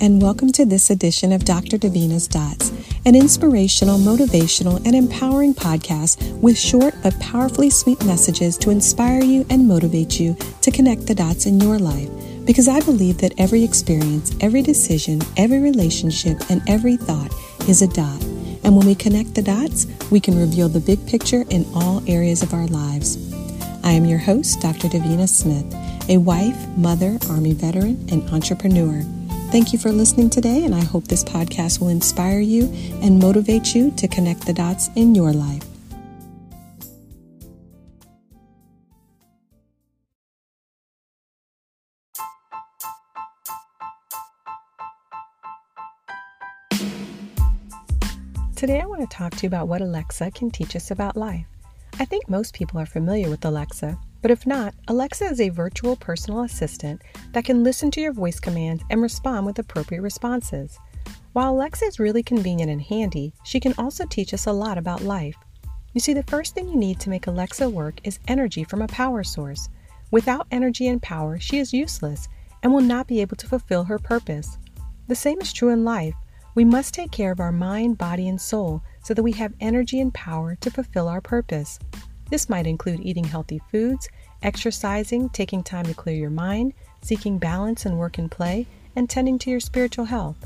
and welcome to this edition of Dr. Davina's Dots, an inspirational, motivational, and empowering podcast with short but powerfully sweet messages to inspire you and motivate you to connect the dots in your life. Because I believe that every experience, every decision, every relationship, and every thought is a dot. And when we connect the dots, we can reveal the big picture in all areas of our lives. I am your host, Dr. Davina Smith, a wife, mother, Army veteran, and entrepreneur. Thank you for listening today, and I hope this podcast will inspire you and motivate you to connect the dots in your life. Today, I want to talk to you about what Alexa can teach us about life. I think most people are familiar with Alexa, but if not, Alexa is a virtual personal assistant that can listen to your voice commands and respond with appropriate responses. While Alexa is really convenient and handy, she can also teach us a lot about life. You see, the first thing you need to make Alexa work is energy from a power source. Without energy and power, she is useless and will not be able to fulfill her purpose. The same is true in life. We must take care of our mind, body, and soul so that we have energy and power to fulfill our purpose. This might include eating healthy foods, exercising, taking time to clear your mind, seeking balance in work and play, and tending to your spiritual health.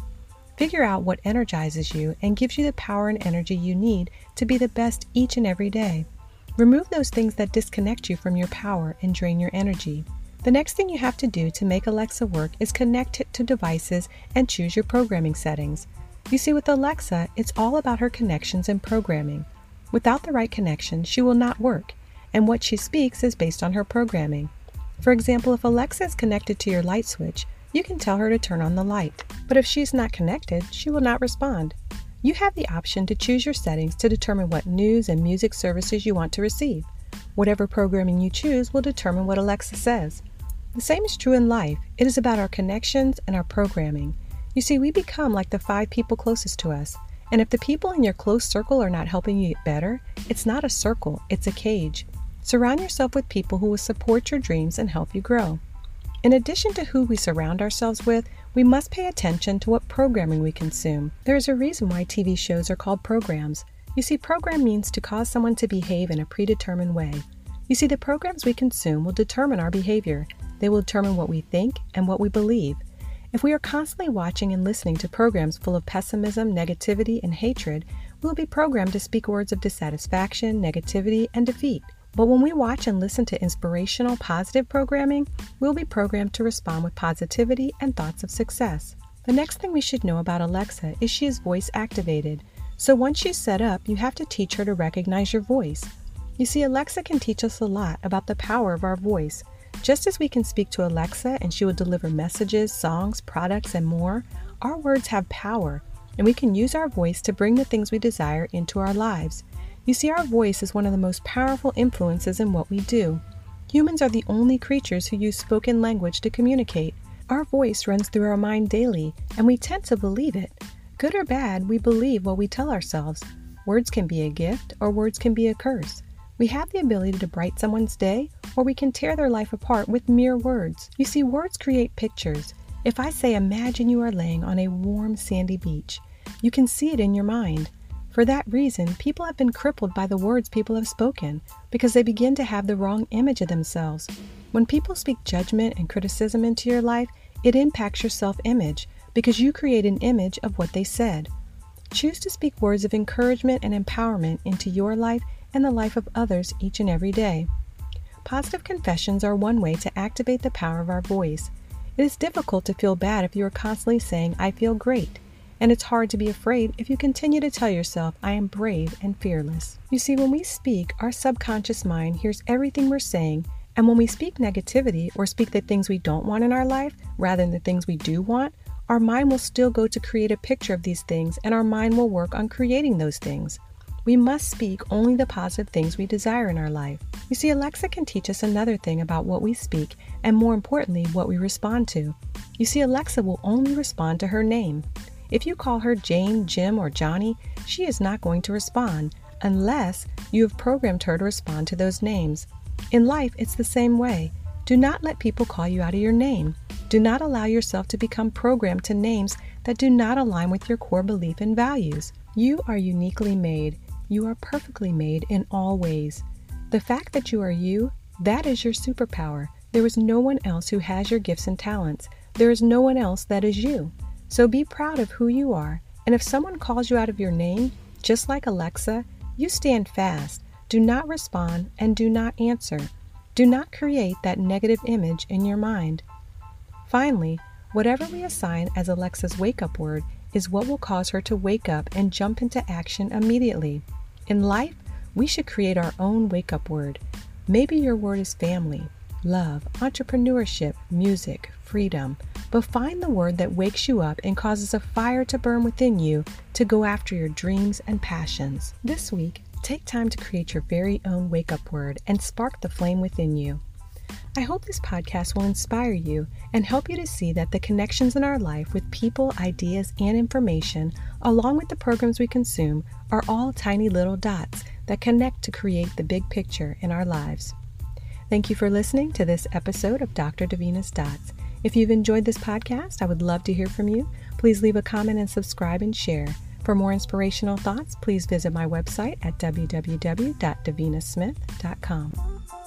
Figure out what energizes you and gives you the power and energy you need to be the best each and every day. Remove those things that disconnect you from your power and drain your energy. The next thing you have to do to make Alexa work is connect it to devices and choose your programming settings. You see, with Alexa, it's all about her connections and programming. Without the right connection, she will not work, and what she speaks is based on her programming. For example, if Alexa is connected to your light switch, you can tell her to turn on the light. But if she's not connected, she will not respond. You have the option to choose your settings to determine what news and music services you want to receive. Whatever programming you choose will determine what Alexa says. The same is true in life. It is about our connections and our programming. You see, we become like the five people closest to us. And if the people in your close circle are not helping you get better, it's not a circle, it's a cage. Surround yourself with people who will support your dreams and help you grow. In addition to who we surround ourselves with, we must pay attention to what programming we consume. There is a reason why TV shows are called programs. You see, program means to cause someone to behave in a predetermined way. You see, the programs we consume will determine our behavior. They will determine what we think and what we believe. If we are constantly watching and listening to programs full of pessimism, negativity, and hatred, we will be programmed to speak words of dissatisfaction, negativity, and defeat. But when we watch and listen to inspirational, positive programming, we'll be programmed to respond with positivity and thoughts of success. The next thing we should know about Alexa is she is voice activated. So once she's set up, you have to teach her to recognize your voice. You see, Alexa can teach us a lot about the power of our voice, just as we can speak to Alexa and she will deliver messages, songs, products, and more, our words have power, and we can use our voice to bring the things we desire into our lives. You see, our voice is one of the most powerful influences in what we do. Humans are the only creatures who use spoken language to communicate. Our voice runs through our mind daily, and we tend to believe it. Good or bad, we believe what we tell ourselves. Words can be a gift, or words can be a curse. We have the ability to brighten someone's day, or we can tear their life apart with mere words. You see, words create pictures. If I say, Imagine you are laying on a warm, sandy beach, you can see it in your mind. For that reason, people have been crippled by the words people have spoken because they begin to have the wrong image of themselves. When people speak judgment and criticism into your life, it impacts your self image because you create an image of what they said. Choose to speak words of encouragement and empowerment into your life and the life of others each and every day. Positive confessions are one way to activate the power of our voice. It is difficult to feel bad if you are constantly saying, I feel great. And it's hard to be afraid if you continue to tell yourself, I am brave and fearless. You see, when we speak, our subconscious mind hears everything we're saying, and when we speak negativity or speak the things we don't want in our life rather than the things we do want, our mind will still go to create a picture of these things and our mind will work on creating those things. We must speak only the positive things we desire in our life. You see, Alexa can teach us another thing about what we speak and, more importantly, what we respond to. You see, Alexa will only respond to her name. If you call her Jane, Jim, or Johnny, she is not going to respond unless you have programmed her to respond to those names. In life, it's the same way. Do not let people call you out of your name. Do not allow yourself to become programmed to names that do not align with your core belief and values. You are uniquely made. You are perfectly made in all ways. The fact that you are you, that is your superpower. There is no one else who has your gifts and talents. There is no one else that is you. So be proud of who you are. And if someone calls you out of your name, just like Alexa, you stand fast. Do not respond and do not answer. Do not create that negative image in your mind. Finally, whatever we assign as Alexa's wake up word is what will cause her to wake up and jump into action immediately. In life, we should create our own wake up word. Maybe your word is family, love, entrepreneurship, music, freedom, but find the word that wakes you up and causes a fire to burn within you to go after your dreams and passions. This week, take time to create your very own wake up word and spark the flame within you. I hope this podcast will inspire you and help you to see that the connections in our life with people, ideas, and information, along with the programs we consume, are all tiny little dots that connect to create the big picture in our lives. Thank you for listening to this episode of Dr. Davina's Dots. If you've enjoyed this podcast, I would love to hear from you. Please leave a comment and subscribe and share. For more inspirational thoughts, please visit my website at www.davinasmith.com.